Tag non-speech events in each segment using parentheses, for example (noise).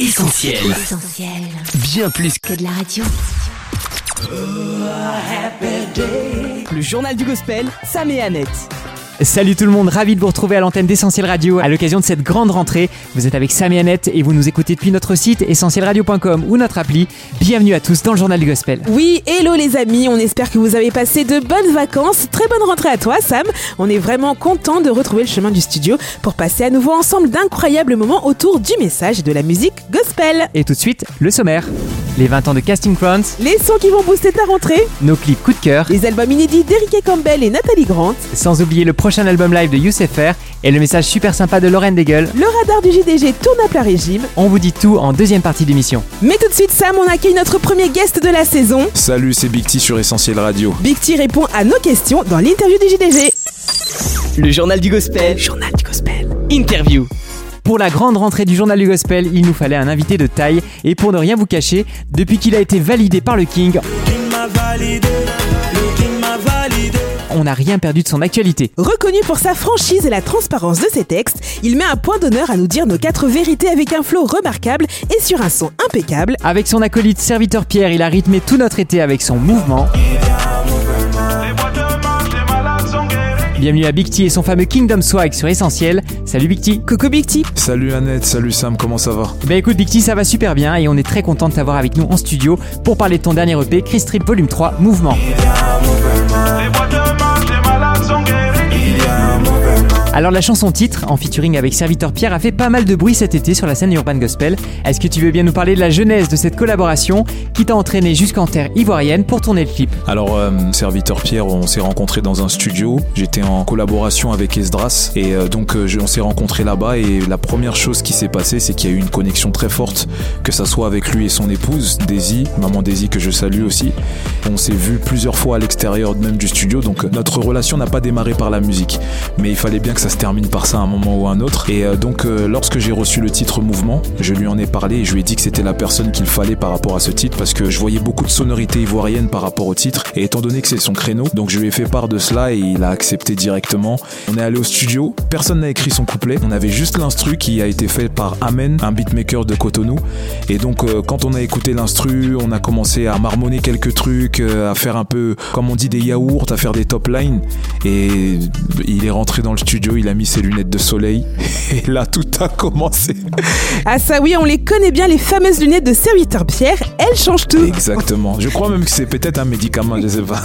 Essentiel. Essentiel. Bien plus que Que de la radio. Le journal du gospel, Sam et Annette. Salut tout le monde, ravi de vous retrouver à l'antenne d'Essentiel Radio à l'occasion de cette grande rentrée. Vous êtes avec Sam et Annette et vous nous écoutez depuis notre site essentielradio.com ou notre appli. Bienvenue à tous dans le journal du gospel. Oui, hello les amis, on espère que vous avez passé de bonnes vacances. Très bonne rentrée à toi Sam. On est vraiment content de retrouver le chemin du studio pour passer à nouveau ensemble d'incroyables moments autour du message et de la musique gospel. Et tout de suite, le sommaire. Les 20 ans de Casting Crowns, Les sons qui vont booster ta rentrée, nos clips coup de cœur, les albums inédits d'Eric Campbell et Nathalie Grant, sans oublier le prochain album live de Youssef Fer et le message super sympa de Lauren Daigle. le radar du JDG tourne à plein régime. On vous dit tout en deuxième partie d'émission. Mais tout de suite Sam, on accueille notre premier guest de la saison. Salut, c'est Big T sur Essentiel Radio. Big T répond à nos questions dans l'interview du JDG. le journal du gospel. Journal du gospel. Interview. Pour la grande rentrée du journal du gospel, il nous fallait un invité de taille et pour ne rien vous cacher, depuis qu'il a été validé par le King, on n'a rien perdu de son actualité. Reconnu pour sa franchise et la transparence de ses textes, il met un point d'honneur à nous dire nos quatre vérités avec un flow remarquable et sur un son impeccable. Avec son acolyte serviteur Pierre, il a rythmé tout notre été avec son mouvement. Bienvenue à Big T et son fameux Kingdom Swag sur Essentiel. Salut Big T. Coco Big T. Salut Annette, salut Sam, comment ça va? Bah écoute Big T, ça va super bien et on est très content de t'avoir avec nous en studio pour parler de ton dernier EP, Chris Trip Volume 3, Mouvement. Alors la chanson titre, en featuring avec Serviteur Pierre, a fait pas mal de bruit cet été sur la scène urban gospel. Est-ce que tu veux bien nous parler de la genèse de cette collaboration qui t'a entraîné jusqu'en terre ivoirienne pour tourner le clip? Alors, euh, serviteur Pierre, on s'est rencontrés dans un studio. J'étais en collaboration avec Esdras et euh, donc euh, on s'est rencontrés là-bas. Et la première chose qui s'est passée, c'est qu'il y a eu une connexion très forte, que ça soit avec lui et son épouse, Daisy, maman Daisy que je salue aussi. On s'est vu plusieurs fois à l'extérieur même du studio, donc notre relation n'a pas démarré par la musique, mais il fallait bien que ça se termine par ça à un moment ou à un autre. Et euh, donc, euh, lorsque j'ai reçu le titre Mouvement, je lui en ai parlé et je lui ai dit que c'était la personne qu'il fallait par rapport à ce titre parce que je voyais beaucoup de sonorités ivoiriennes par rapport au titre. Et étant donné que c'est son créneau, donc je lui ai fait part de cela et il a accepté directement. On est allé au studio, personne n'a écrit son couplet, on avait juste l'instru qui a été fait par Amen, un beatmaker de Cotonou. Et donc, euh, quand on a écouté l'instru, on a commencé à marmonner quelques trucs, à faire un peu, comme on dit, des yaourts, à faire des top lines. Et il est rentré dans le studio, il a mis ses lunettes de soleil. (laughs) Et là, tout a commencé. Ah ça oui, on les connaît bien, les fameuses lunettes de serviteur Pierre, elles changent tout. Exactement. Je crois même que c'est peut-être un médicament, je sais pas.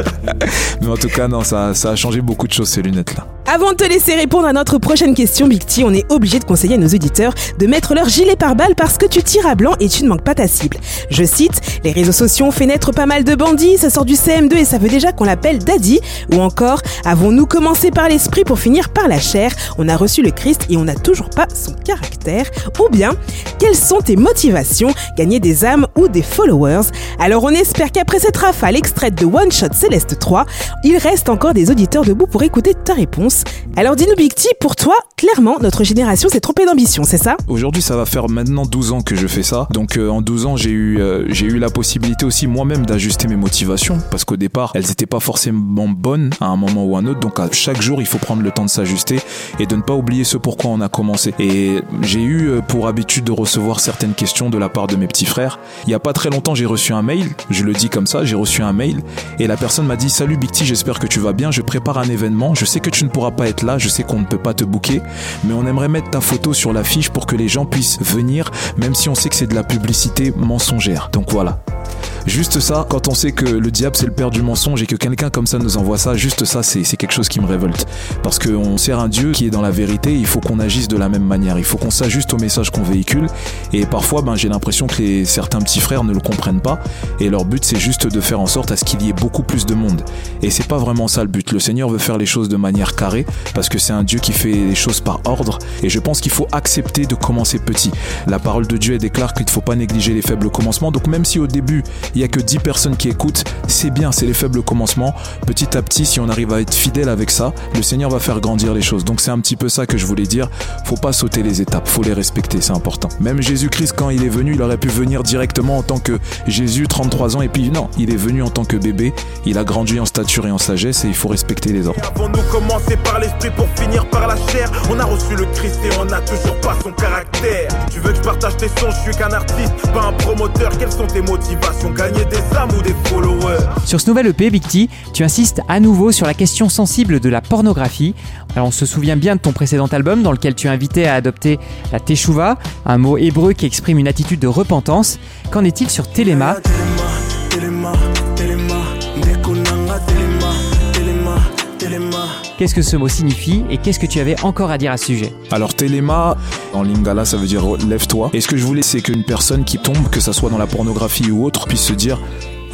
(laughs) Mais en tout cas, non, ça, ça a changé beaucoup de choses, ces lunettes-là. Avant de te laisser répondre à notre prochaine question, Big T, on est obligé de conseiller à nos auditeurs de mettre leur gilet pare-balles parce que tu tires à blanc et tu ne manques pas ta cible. Je cite, les réseaux sociaux ont fait naître pas mal de bandits, ça sort du CM2 et ça veut déjà qu'on l'appelle Daddy. Ou encore, avons-nous commencé par l'esprit pour finir par la chair? On a reçu le Christ et on n'a toujours pas son caractère. Ou bien, quelles sont tes motivations? Gagner des âmes ou des followers? Alors on espère qu'après cette rafale extraite de One Shot Céleste 3, il reste encore des auditeurs debout pour écouter ta réponse. Alors dis-nous Big T, pour toi, clairement, notre génération s'est trompée d'ambition, c'est ça? Aujourd'hui, ça va faire maintenant 12 ans que je fais ça. Donc, euh, en 12 ans, j'ai eu, euh, j'ai eu la possibilité aussi moi-même d'ajuster mes motivations. Parce qu'au départ, elles n'étaient pas forcément bonnes à un moment ou à un autre. Donc, à chaque jour, il faut prendre le temps de s'ajuster et de ne pas oublier ce pourquoi on a commencé. Et j'ai eu euh, pour habitude de certaines questions de la part de mes petits frères. Il y a pas très longtemps, j'ai reçu un mail. Je le dis comme ça, j'ai reçu un mail. Et la personne m'a dit Salut Big T, j'espère que tu vas bien. Je prépare un événement. Je sais que tu ne pourras pas être là. Je sais qu'on ne peut pas te booker. Mais on aimerait mettre ta photo sur l'affiche pour que les gens puissent venir, même si on sait que c'est de la publicité mensongère. Donc voilà. Juste ça, quand on sait que le diable c'est le père du mensonge et que quelqu'un comme ça nous envoie ça, juste ça c'est quelque chose qui me révolte. Parce qu'on sert un Dieu qui est dans la vérité, il faut qu'on agisse de la même manière, il faut qu'on s'ajuste au message qu'on véhicule. Et parfois ben, j'ai l'impression que certains petits frères ne le comprennent pas et leur but c'est juste de faire en sorte à ce qu'il y ait beaucoup plus de monde. Et c'est pas vraiment ça le but. Le Seigneur veut faire les choses de manière carrée parce que c'est un Dieu qui fait les choses par ordre et je pense qu'il faut accepter de commencer petit. La parole de Dieu déclare qu'il ne faut pas négliger les faibles commencements. Donc même si au début il y a que 10 personnes qui écoutent, c'est bien, c'est les faibles commencements. Petit à petit, si on arrive à être fidèle avec ça, le Seigneur va faire grandir les choses. Donc c'est un petit peu ça que je voulais dire. Faut pas sauter les étapes, faut les respecter, c'est important. Même Jésus-Christ, quand il est venu, il aurait pu venir directement en tant que Jésus, 33 ans, et puis non, il est venu en tant que bébé. Il a grandi en stature et en sagesse, et il faut respecter les ordres. Avons-nous commencé par l'esprit pour finir par la chair On a reçu le Christ et on n'a toujours pas son caractère. Tu veux que je partage tes sons, je suis qu'un artiste, pas un promoteur. Quelles sont tes motivations? Gagner des âmes ou des followers? Sur ce nouvel EP, Big T, tu insistes à nouveau sur la question sensible de la pornographie. Alors on se souvient bien de ton précédent album dans lequel tu invitais à adopter la teshuva, un mot hébreu qui exprime une attitude de repentance. Qu'en est-il sur Téléma. Qu'est-ce que ce mot signifie et qu'est-ce que tu avais encore à dire à ce sujet? Alors téléma, en lingala, ça veut dire lève-toi. Et ce que je voulais, c'est qu'une personne qui tombe, que ça soit dans la pornographie ou autre, puisse se dire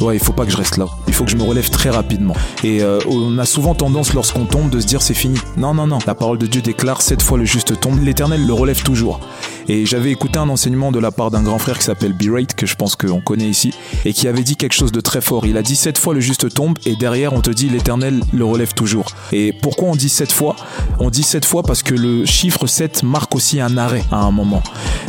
Ouais, il faut pas que je reste là. Il faut que je me relève très rapidement. Et euh, on a souvent tendance, lorsqu'on tombe, de se dire c'est fini. Non, non, non. La parole de Dieu déclare sept fois le juste tombe. L'Éternel le relève toujours. Et j'avais écouté un enseignement de la part d'un grand frère qui s'appelle B-Rate, que je pense qu'on connaît ici, et qui avait dit quelque chose de très fort. Il a dit sept fois le juste tombe, et derrière on te dit l'Éternel le relève toujours. Et pourquoi on dit sept fois? On dit sept fois parce que le chiffre 7 marque aussi un arrêt à un moment.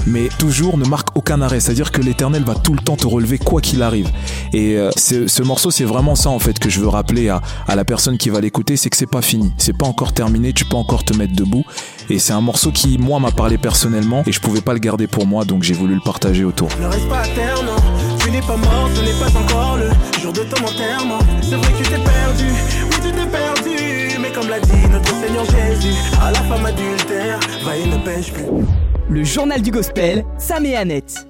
Mais toujours ne marque aucun arrêt. C'est-à-dire que l'Éternel va tout le temps te relever quoi qu'il arrive. Et euh, ce, ce morceau, c'est vraiment ça en fait que je veux rappeler à, à la personne qui va l'écouter, c'est que c'est pas fini, c'est pas encore terminé, tu peux encore te mettre debout. Et c'est un morceau qui, moi, m'a parlé personnellement et je pouvais pas le garder pour moi, donc j'ai voulu le partager autour. Ne reste pas à terre, non. Tu n'es pas mort, ce n'est pas encore le jour de ton enterrement. C'est vrai que tu t'es perdu, oui, tu t'es perdu. Mais comme l'a dit notre Seigneur Jésus, à la femme adultère, va et ne pêche plus. Le journal du gospel, Sam et Annette.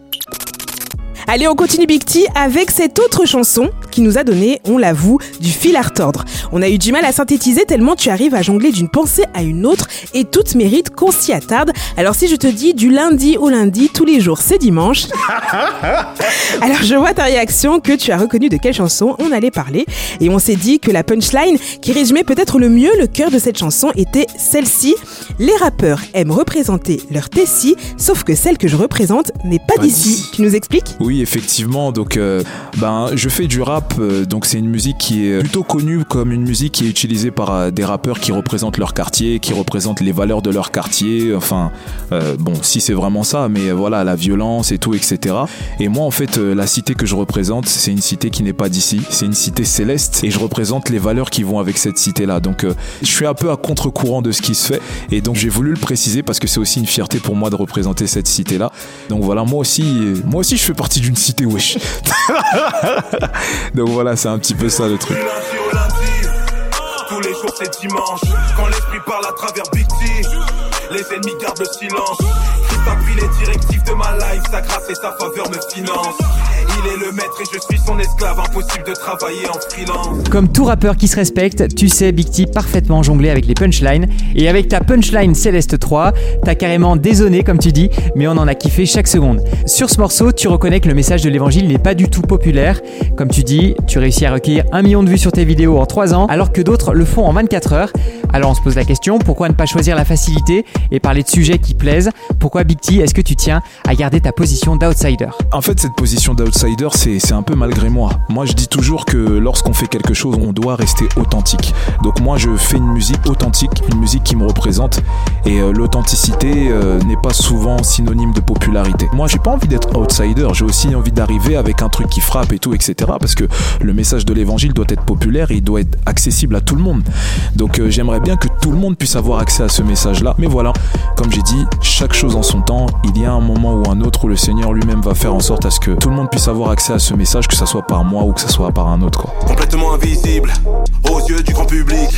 Allez, on continue Big T avec cette autre chanson qui nous a donné, on l'avoue, du fil à retordre. On a eu du mal à synthétiser tellement tu arrives à jongler d'une pensée à une autre et toutes méritent qu'on s'y attarde. Alors si je te dis du lundi au lundi, tous les jours c'est dimanche. (laughs) Alors je vois ta réaction que tu as reconnu de quelle chanson on allait parler et on s'est dit que la punchline qui résumait peut-être le mieux le cœur de cette chanson était celle-ci. Les rappeurs aiment représenter leur tessie, sauf que celle que je représente n'est pas Pas d'ici. d'ici. Tu nous expliques? Oui, effectivement. Donc, euh, ben, je fais du rap. Euh, donc, c'est une musique qui est plutôt connue comme une musique qui est utilisée par euh, des rappeurs qui représentent leur quartier, qui représentent les valeurs de leur quartier. Enfin, euh, bon, si c'est vraiment ça, mais voilà, la violence et tout, etc. Et moi, en fait, la cité que je représente, c'est une cité qui n'est pas d'ici. C'est une cité céleste et je représente les valeurs qui vont avec cette cité-là. Donc, euh, je suis un peu à contre-courant de ce qui se fait. Et donc, j'ai voulu le préciser parce que c'est aussi une fierté pour moi de représenter cette cité-là. Donc voilà, moi aussi, moi aussi, je fais partie d'une cité, wesh. (laughs) Donc voilà, c'est un petit peu ça le truc. Tous les jours c'est dimanche. Quand l'esprit parle à travers Big les ennemis gardent le silence. Christ a pris les directives de ma life, sa grâce et sa faveur me financent. Il est le maître et je suis son esclave, impossible de travailler en freelance. Comme tout rappeur qui se respecte, tu sais Big T parfaitement jongler avec les punchlines. Et avec ta punchline Céleste 3, t'as carrément désonné comme tu dis, mais on en a kiffé chaque seconde. Sur ce morceau, tu reconnais que le message de l'évangile n'est pas du tout populaire. Comme tu dis, tu réussis à recueillir un million de vues sur tes vidéos en 3 ans, alors que d'autres le font en 24 heures. Alors on se pose la question, pourquoi ne pas choisir la facilité et parler de sujets qui plaisent? Pourquoi Big T, est-ce que tu tiens à garder ta position d'outsider? En fait, cette position d'outsider, c'est un peu malgré moi. Moi, je dis toujours que lorsqu'on fait quelque chose, on doit rester authentique. Donc moi, je fais une musique authentique, une musique qui me représente. Et euh, l'authenticité euh, n'est pas souvent synonyme de popularité. Moi, j'ai pas envie d'être outsider. J'ai aussi envie d'arriver avec un truc qui frappe et tout, etc. Parce que le message de l'évangile doit être populaire et il doit être accessible à tout le monde. Donc euh, j'aimerais bien que tout le monde puisse avoir accès à ce message-là. Mais voilà, comme j'ai dit, chaque chose en son temps. Il y a un moment ou un autre où le Seigneur lui-même va faire en sorte à ce que tout le monde puisse avoir accès à ce message, que ça soit par moi ou que ça soit par un autre. Quoi. Complètement invisible aux yeux du grand public.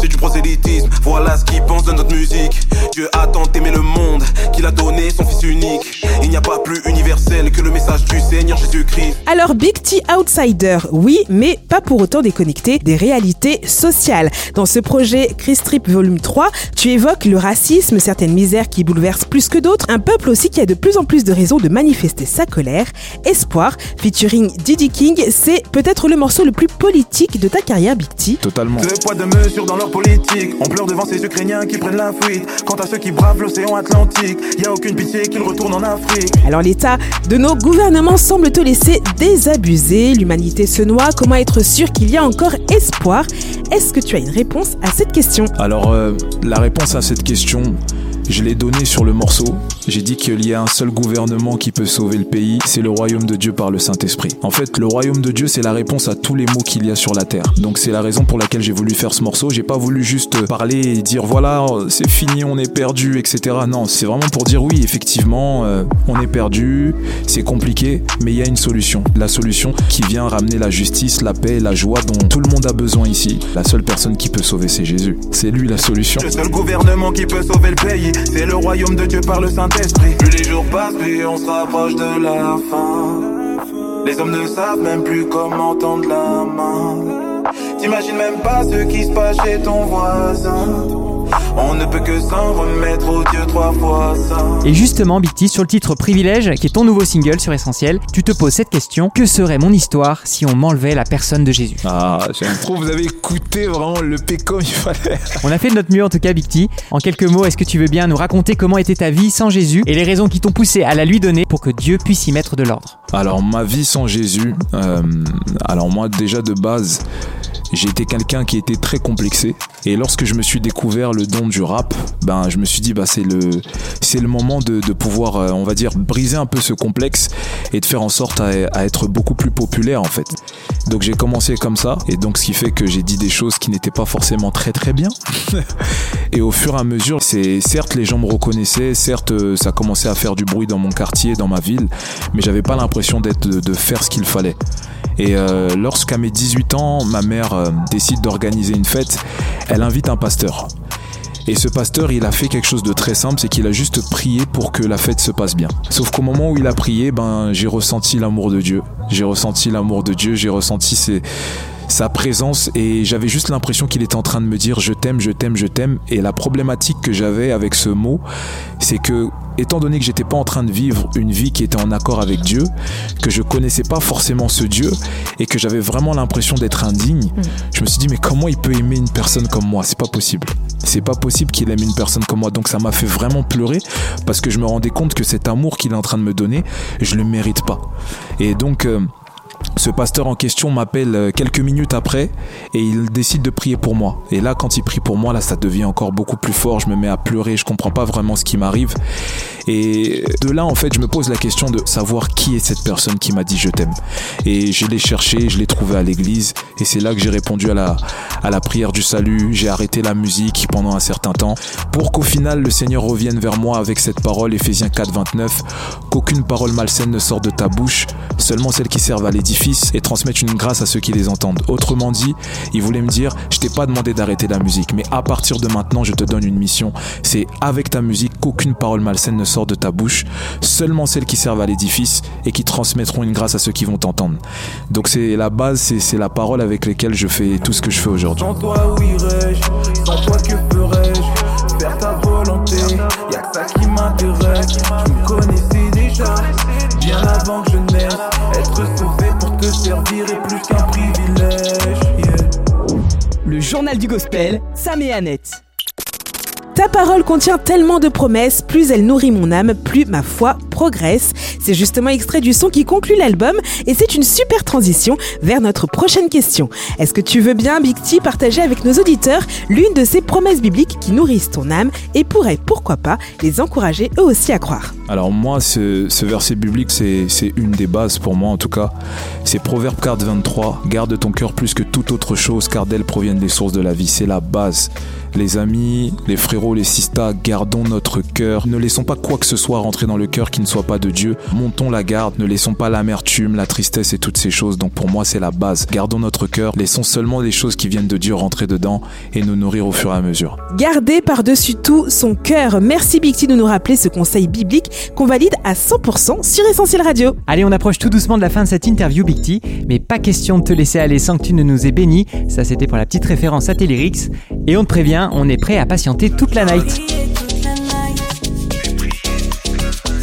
C'est du prosélytisme, voilà ce qu'ils pensent de notre musique. Dieu a tant aimé le monde qu'il a donné son fils unique. Il n'y a pas plus universel que le message du Seigneur Jésus-Christ. Alors Big T Outsider, oui, mais pas pour autant déconnecté des réalités sociales. Dans ce projet Chris Trip Volume 3, tu évoques le racisme, certaines misères qui bouleversent plus que d'autres, un peuple aussi qui a de plus en plus de raisons de manifester sa colère. Espoir, featuring Diddy King, c'est peut-être le morceau le plus politique de ta carrière Big T. Totalement. Le poids de mesure dans leur politique. On pleure devant ces Ukrainiens qui prennent la fuite. Quant à ceux qui bravent l'océan Atlantique, y a aucune pitié qu'ils retournent en Afrique. Alors l'état de nos gouvernements semble te laisser désabusé. L'humanité se noie. Comment être sûr qu'il y a encore espoir? Est-ce que tu as une réponse à cette question? Alors, euh, la réponse à cette question, je l'ai donnée sur le morceau. J'ai dit qu'il y a un seul gouvernement qui peut sauver le pays, c'est le royaume de Dieu par le Saint-Esprit. En fait, le royaume de Dieu, c'est la réponse à tous les maux qu'il y a sur la terre. Donc c'est la raison pour laquelle j'ai voulu faire ce morceau. J'ai pas voulu juste parler et dire voilà, c'est fini, on est perdu, etc. Non, c'est vraiment pour dire oui, effectivement, euh, on est perdu, c'est compliqué, mais il y a une solution. La solution qui vient ramener la justice, la paix, la joie dont tout le monde a besoin ici. La seule personne qui peut sauver, c'est Jésus. C'est lui la solution. Le seul gouvernement qui peut sauver le pays, c'est le royaume de Dieu par le Saint-Esprit. Plus les jours passent, plus on se rapproche de la fin. Les hommes ne savent même plus comment tendre la main. T'imagines même pas ce qui se passe chez ton voisin. On ne peut que s'en remettre au Dieu trois fois ça. Et justement, Big T, sur le titre Privilège, qui est ton nouveau single sur Essentiel, tu te poses cette question que serait mon histoire si on m'enlevait la personne de Jésus? Ah, j'aime trop, vous avez écouté vraiment le P comme il fallait. On a fait de notre mieux en tout cas, Big T. En quelques mots, est-ce que tu veux bien nous raconter comment était ta vie sans Jésus et les raisons qui t'ont poussé à la lui donner pour que Dieu puisse y mettre de l'ordre? Alors, ma vie sans Jésus, euh, alors moi déjà de base, j'ai été quelqu'un qui était très complexé. Et lorsque je me suis découvert le don du rap, ben je me suis dit bah c'est le c'est le moment de, pouvoir euh, on va dire briser un peu ce complexe et de faire en sorte à, être beaucoup plus populaire en fait. Donc j'ai commencé comme ça et donc ce qui fait que j'ai dit des choses qui n'étaient pas forcément très très bien. (laughs) et au fur et à mesure, c'est certes les gens me reconnaissaient, certes euh, ça commençait à faire du bruit dans mon quartier, dans ma ville, mais j'avais pas l'impression d'être de, faire ce qu'il fallait. Et euh, lorsqu'à mes 18 ans, ma mère décide d'organiser une fête, invite un pasteur. Et ce pasteur, il a fait quelque chose de très simple, c'est qu'il a juste prié pour que la fête se passe bien. Sauf qu'au moment où il a prié, ben j'ai ressenti l'amour de Dieu. J'ai ressenti l'amour de Dieu, j'ai ressenti ses, sa présence et j'avais juste l'impression qu'il était en train de me dire je t'aime, je t'aime, je t'aime. Et la problématique que j'avais avec ce mot, c'est que étant donné que j'étais pas en train de vivre une vie qui était en accord avec Dieu, que je connaissais pas forcément ce Dieu et que j'avais vraiment l'impression d'être indigne, je me suis dit mais comment il peut aimer une personne comme moi? C'est pas possible. C'est pas possible qu'il aime une personne comme moi. Donc ça m'a fait vraiment pleurer parce que je me rendais compte que cet amour qu'il est en train de me donner, je le mérite pas. Et donc euh, ce pasteur en question m'appelle euh, quelques minutes après et il décide de prier pour moi. Et là, quand il prie pour moi, là, ça devient encore beaucoup plus fort. Je me mets à pleurer, je comprends pas vraiment ce qui m'arrive. Et de là, en fait, je me pose la question de savoir qui est cette personne qui m'a dit je t'aime. Et je l'ai cherché, je l'ai trouvé à l'église. Et c'est là que j'ai répondu à la, à la prière du salut. J'ai arrêté la musique pendant un certain temps pour qu'au final, le Seigneur revienne vers moi avec cette parole, Ephésiens 4, 29, qu'aucune parole malsaine ne sorte de ta bouche, seulement celles qui servent à l'édifice et transmettent une grâce à ceux qui les entendent. Autrement dit, il voulait me dire, je t'ai pas demandé d'arrêter la musique, mais à partir de maintenant, je te donne une mission. C'est avec ta musique qu'aucune parole malsaine ne sort de ta bouche, seulement celles qui servent à l'édifice et qui transmettront une grâce à ceux qui vont t'entendre. Donc c'est la base, c'est c'est la parole avec laquelle je fais tout ce que je fais aujourd'hui. Sans toi, où irais-je Sans toi, que ferais-je? Faire ta volonté, y'a que ça qui m'intéresse. Tu me connaissais déjà, bien avant que je naisse. Être sauvé pour te servir est plus qu'un privilège. Yeah. Le journal du gospel, Sam et Annette. Ta parole contient tellement de promesses, plus elle nourrit mon âme, plus ma foi progresse. C'est justement extrait du son qui conclut l'album et c'est une super transition vers notre prochaine question. Est-ce que tu veux bien, Big T, partager avec nos auditeurs l'une de ces promesses bibliques qui nourrissent ton âme et pourraient, pourquoi pas, les encourager eux aussi à croire? Alors moi, ce, ce verset biblique, c'est une des bases pour moi en tout cas. C'est Proverbe 4, 23. Garde ton cœur plus que toute autre chose, car d'elle proviennent les sources de la vie. C'est la base. Les amis, les frérots, les sistas, gardons notre cœur. Ne laissons pas quoi que ce soit rentrer dans le cœur qui ne soit pas de Dieu. Montons la garde, ne laissons pas l'amertume, la tristesse et toutes ces choses. Donc pour moi, c'est la base. Gardons notre cœur, laissons seulement les choses qui viennent de Dieu rentrer dedans et nous nourrir au fur et à mesure. Garder par-dessus tout son cœur. Merci Big T de nous rappeler ce conseil biblique qu'on valide à 100% sur Essentiel Radio. Allez, on approche tout doucement de la fin de cette interview, Big T, mais pas question de te laisser aller sans que tu ne nous aies bénis. Ça, c'était pour la petite référence à Télérix. Et on te prévient, on est prêt à patienter toute la night.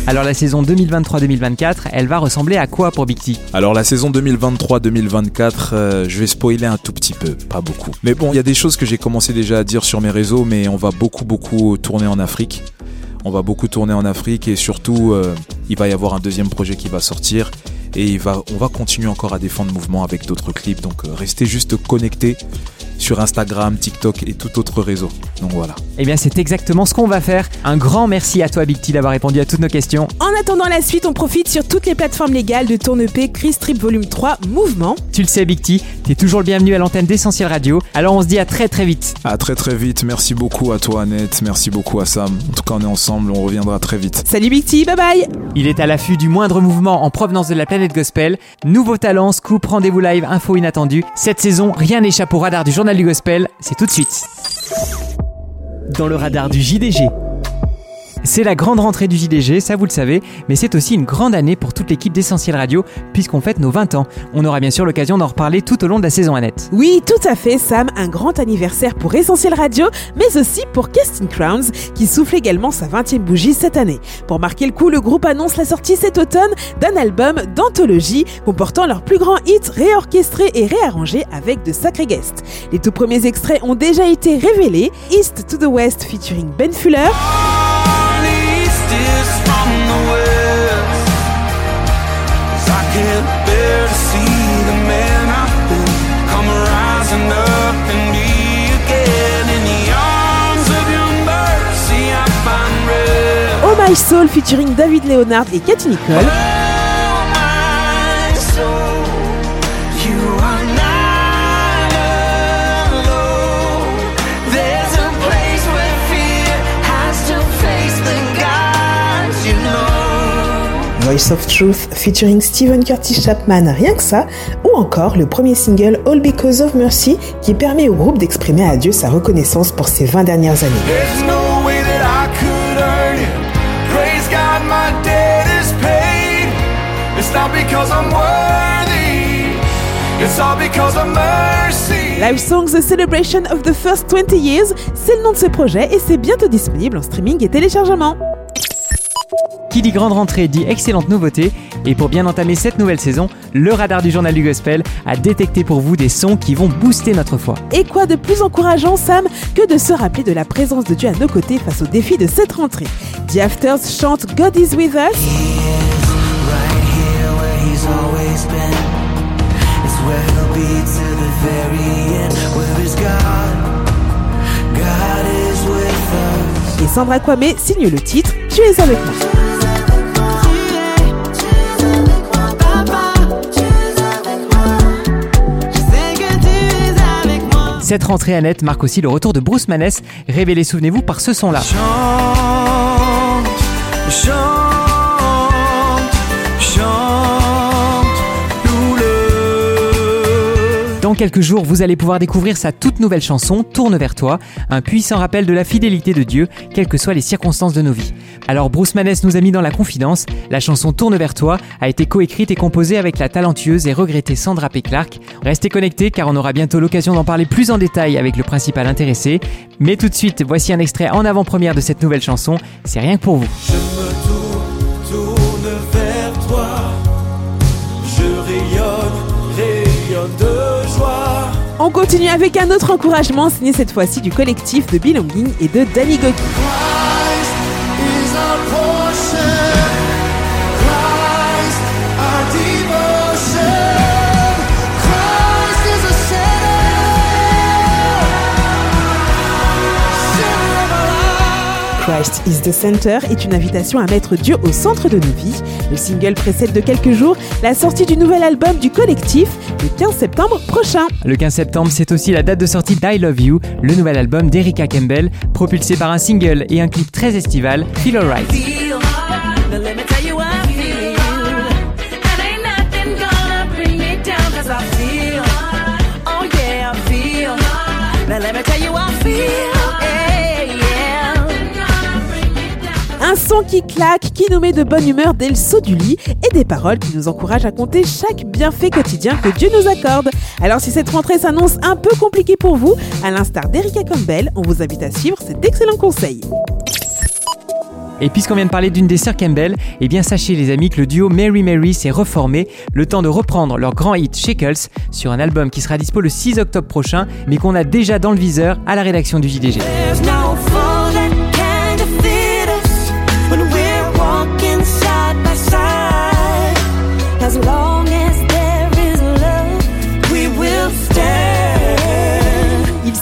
Alors la saison 2023-2024, elle va ressembler à quoi pour Big T Alors la saison 2023-2024, euh, je vais spoiler un tout petit peu, pas beaucoup. Mais bon, il y a des choses que j'ai commencé déjà à dire sur mes réseaux, mais on va beaucoup beaucoup tourner en Afrique. On va beaucoup tourner en Afrique et surtout, euh, il va y avoir un deuxième projet qui va sortir et on va continuer encore à défendre le mouvement avec d'autres clips. Donc euh, restez juste connectés sur Instagram, TikTok et tout autre réseau. Donc voilà. Eh bien c'est exactement ce qu'on va faire. Un grand merci à toi Big T d'avoir répondu à toutes nos questions. En attendant la suite, on profite sur toutes les plateformes légales de ton EP Chris Trip Volume 3 Mouvement. Tu le sais Big T, t'es toujours le bienvenu à l'antenne d'Essentiel Radio. Alors on se dit à très très vite. À très très vite. Merci beaucoup à toi Annette. Merci beaucoup à Sam. En tout cas on est ensemble, on reviendra très vite. Salut Big T, bye bye Il est à l'affût du moindre mouvement en provenance de la planète gospel. Nouveaux talents, scoop, rendez-vous live, info inattendue. Cette saison, rien n'échappe au radar du journal du gospel. C'est tout de suite. Dans le radar du JDG. C'est la grande rentrée du JDG, ça vous le savez, mais c'est aussi une grande année pour toute l'équipe d'Essentiel Radio, puisqu'on fête nos 20 ans. On aura bien sûr l'occasion d'en reparler tout au long de la saison Annette. Oui, tout à fait, Sam, un grand anniversaire pour Essentiel Radio, mais aussi pour Casting Crowns, qui souffle également sa 20e bougie cette année. Pour marquer le coup, le groupe annonce la sortie cet automne d'un album d'anthologie comportant leurs plus grands hits réorchestrés et réarrangés avec de sacrés guests. Les tout premiers extraits ont déjà été révélés, East to the West featuring Ben Fuller. My Soul featuring David Leonard et Katy Nicole. Voice of Truth featuring Stephen Curtis Chapman, rien que ça, ou encore le premier single All Because of Mercy qui permet au groupe d'exprimer à Dieu sa reconnaissance pour ses 20 dernières années. Because I'm worthy. It's all because of mercy. Live Songs The Celebration of the First 20 Years, c'est le nom de ce projet et c'est bientôt disponible en streaming et téléchargement. Qui dit grande rentrée dit excellente nouveauté. Et pour bien entamer cette nouvelle saison, le radar du journal du gospel a détecté pour vous des sons qui vont booster notre foi. Et quoi de plus encourageant, Sam, que de se rappeler de la présence de Dieu à nos côtés face aux défis de cette rentrée? The Afters chante God is with us. Always been. It's where he'll be to the very end. Where is God? God is with us. Et Sandra Kwame signe le titre Tu es avec moi. Cette rentrée à net marque aussi le retour de Bruce Maness, révélé, souvenez-vous, par ce son-là. Chante, chante, chante, Dans quelques jours, vous allez pouvoir découvrir sa toute nouvelle chanson, Tourne vers toi, un puissant rappel de la fidélité de Dieu, quelles que soient les circonstances de nos vies. Alors Bruce Maness nous a mis dans la confidence, la chanson Tourne vers toi a été coécrite et composée avec la talentueuse et regrettée Sandra P. Clark. Restez connectés car on aura bientôt l'occasion d'en parler plus en détail avec le principal intéressé. Mais tout de suite, voici un extrait en avant-première de cette nouvelle chanson, c'est rien que pour vous. On continue avec un autre encouragement signé cette fois-ci du collectif de Belonging et de Danny Goki. Christ is the Center est une invitation à mettre Dieu au centre de nos vies. Le single précède de quelques jours la sortie du nouvel album du collectif le 15 septembre prochain. Le 15 septembre, c'est aussi la date de sortie d'I Love You, le nouvel album d'Erika Campbell, propulsé par un single et un clip très estival, Feel Alright. Un son qui claque, qui nous met de bonne humeur dès le saut du lit et des paroles qui nous encouragent à compter chaque bienfait quotidien que Dieu nous accorde. Alors si cette rentrée s'annonce un peu compliquée pour vous, à l'instar d'Erika Campbell, on vous invite à suivre cet excellent conseil. Et puisqu'on vient de parler d'une des sœurs Campbell, eh bien sachez les amis que le duo Mary Mary s'est reformé, le temps de reprendre leur grand hit Shekels sur un album qui sera dispo le 6 octobre prochain, mais qu'on a déjà dans le viseur à la rédaction du JDG.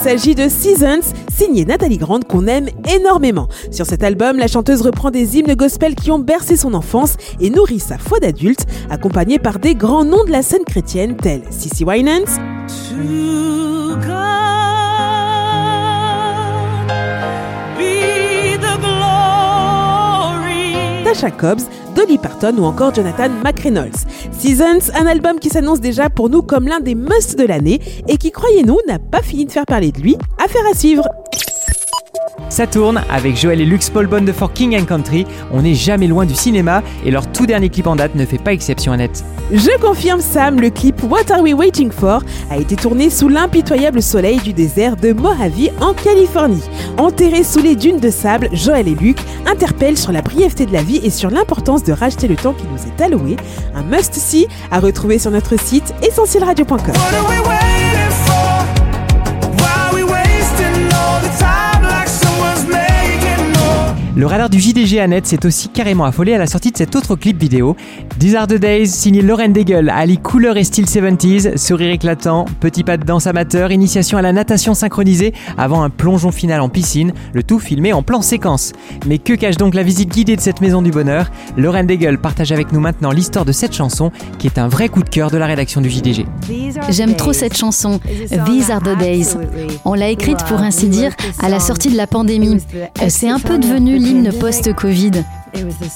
S'agit de Seasons, signé Nathalie Grande qu'on aime énormément. Sur cet album, la chanteuse reprend des hymnes gospel qui ont bercé son enfance et nourri sa foi d'adulte, accompagnée par des grands noms de la scène chrétienne tels Cissy Winans. Tasha Cobbs, Dolly Parton ou encore Jonathan McReynolds. Seasons, un album qui s'annonce déjà pour nous comme l'un des musts de l'année et qui, croyez-nous, n'a pas fini de faire parler de lui. Affaire à suivre. Ça tourne avec Joël et Lux Paul Bond de For King and Country. On n'est jamais loin du cinéma et leur tout dernier clip en date ne fait pas exception à net. Je confirme Sam, le clip What Are We Waiting For a été tourné sous l'impitoyable soleil du désert de Mojave en Californie. Enterrés sous les dunes de sable, Joël et Luc interpellent sur la brièveté de la vie et sur l'importance de racheter le temps qui nous est alloué. Un must-see à retrouver sur notre site essentielradio.com. radar du JDG à net s'est aussi carrément affolé à la sortie de cet autre clip vidéo. These Are the Days, signé Lauren Daigle, Ali couleur et style 70s, sourire éclatant, petit pas de danse amateur, initiation à la natation synchronisée avant un plongeon final en piscine, le tout filmé en plan séquence. Mais que cache donc la visite guidée de cette maison du bonheur? Lauren Daigle partage avec nous maintenant l'histoire de cette chanson qui est un vrai coup de cœur de la rédaction du JDG. J'aime trop cette chanson, These Are the Days. On l'a écrite pour ainsi dire à la sortie de la pandémie. Euh, C'est un peu devenu l'hymne post-Covid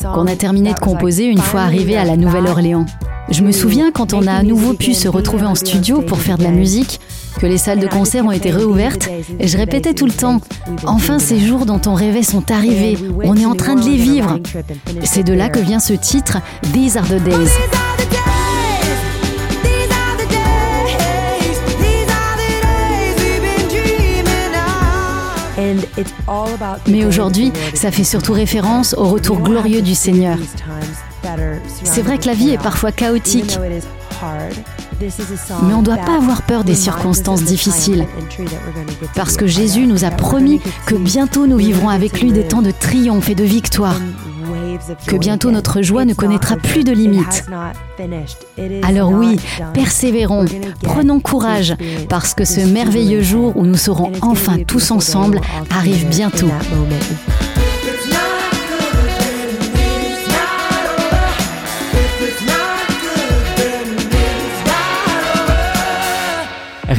qu'on a terminé de composer une fois arrivé à la Nouvelle-Orléans. Je me souviens quand on a à nouveau pu se retrouver en studio pour faire de la musique, que les salles de concert ont été réouvertes, et je répétais tout le temps Enfin, ces jours dont on rêvait sont arrivés, on est en train de les vivre. C'est de là que vient ce titre, These Are the Days. These are the days. Mais aujourd'hui, ça fait surtout référence au retour glorieux du Seigneur. C'est vrai que la vie est parfois chaotique, mais on ne doit pas avoir peur des circonstances difficiles. Parce que Jésus nous a promis que bientôt nous vivrons avec lui des temps de triomphe et de victoire. Que bientôt notre joie ne connaîtra plus de limites. Alors oui, persévérons, prenons courage, parce que ce merveilleux jour où nous serons enfin tous ensemble arrive bientôt.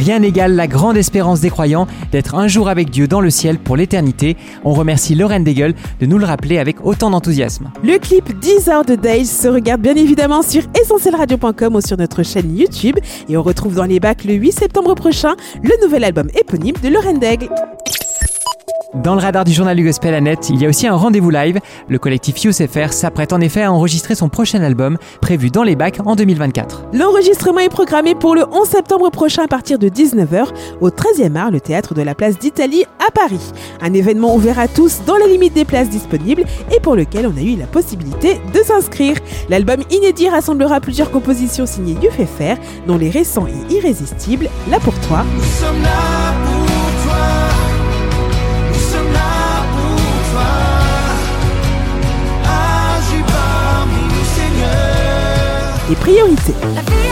Rien n'égale la grande espérance des croyants d'être un jour avec Dieu dans le ciel pour l'éternité. On remercie Lauren Daigle de nous le rappeler avec autant d'enthousiasme. Le clip These Are the Days se regarde bien évidemment sur essentielradio.com ou sur notre chaîne YouTube. Et on retrouve dans les bacs le 8 septembre prochain le nouvel album éponyme de Lauren Daigle. Dans le radar du journal du Gospel à net, il y a aussi un rendez-vous live. Le collectif USFR s'apprête en effet à enregistrer son prochain album, prévu dans les bacs en 2024. L'enregistrement est programmé pour le 11 septembre prochain à partir de 19h au 13e art, le théâtre de la place d'Italie à Paris. Un événement ouvert à tous dans la limite des places disponibles et pour lequel on a eu la possibilité de s'inscrire. L'album inédit rassemblera plusieurs compositions signées UFFR, dont les récents et irrésistibles Là pour toi, Nous sommes là pour Seigneur. et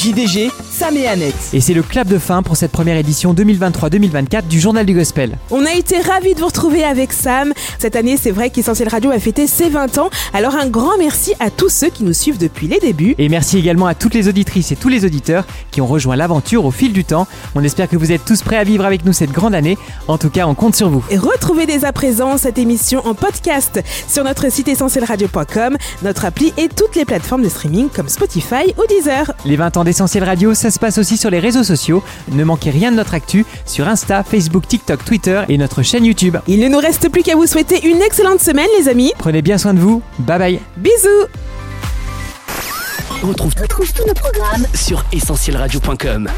JDG, Sam et Annette. Et c'est le clap de fin pour cette première édition 2023-2024 du journal du Gospel. On a été ravis de vous retrouver avec Sam. Cette année, c'est vrai qu'Essentiel Radio a fêté ses 20 ans. Alors un grand merci à tous ceux qui nous suivent depuis les débuts. Et merci également à toutes les auditrices et tous les auditeurs qui ont rejoint l'aventure au fil du temps. On espère que vous êtes tous prêts à vivre avec nous cette grande année. En tout cas, on compte sur vous. Et retrouvez dès à présent cette émission en podcast sur notre site essentielradio.com, notre appli et toutes les plateformes de streaming comme Spotify ou Deezer. Les 20 ans d'Essentiel Radio, ça se passe aussi sur les réseaux sociaux. Ne manquez rien de notre actu sur Insta, Facebook, TikTok, Twitter et notre chaîne YouTube. Il ne nous reste plus qu'à vous souhaiter une excellente semaine, les amis. Prenez bien soin de vous. Bye bye. Bisous. On retrouve, tous nos programmes sur essentielradio.com.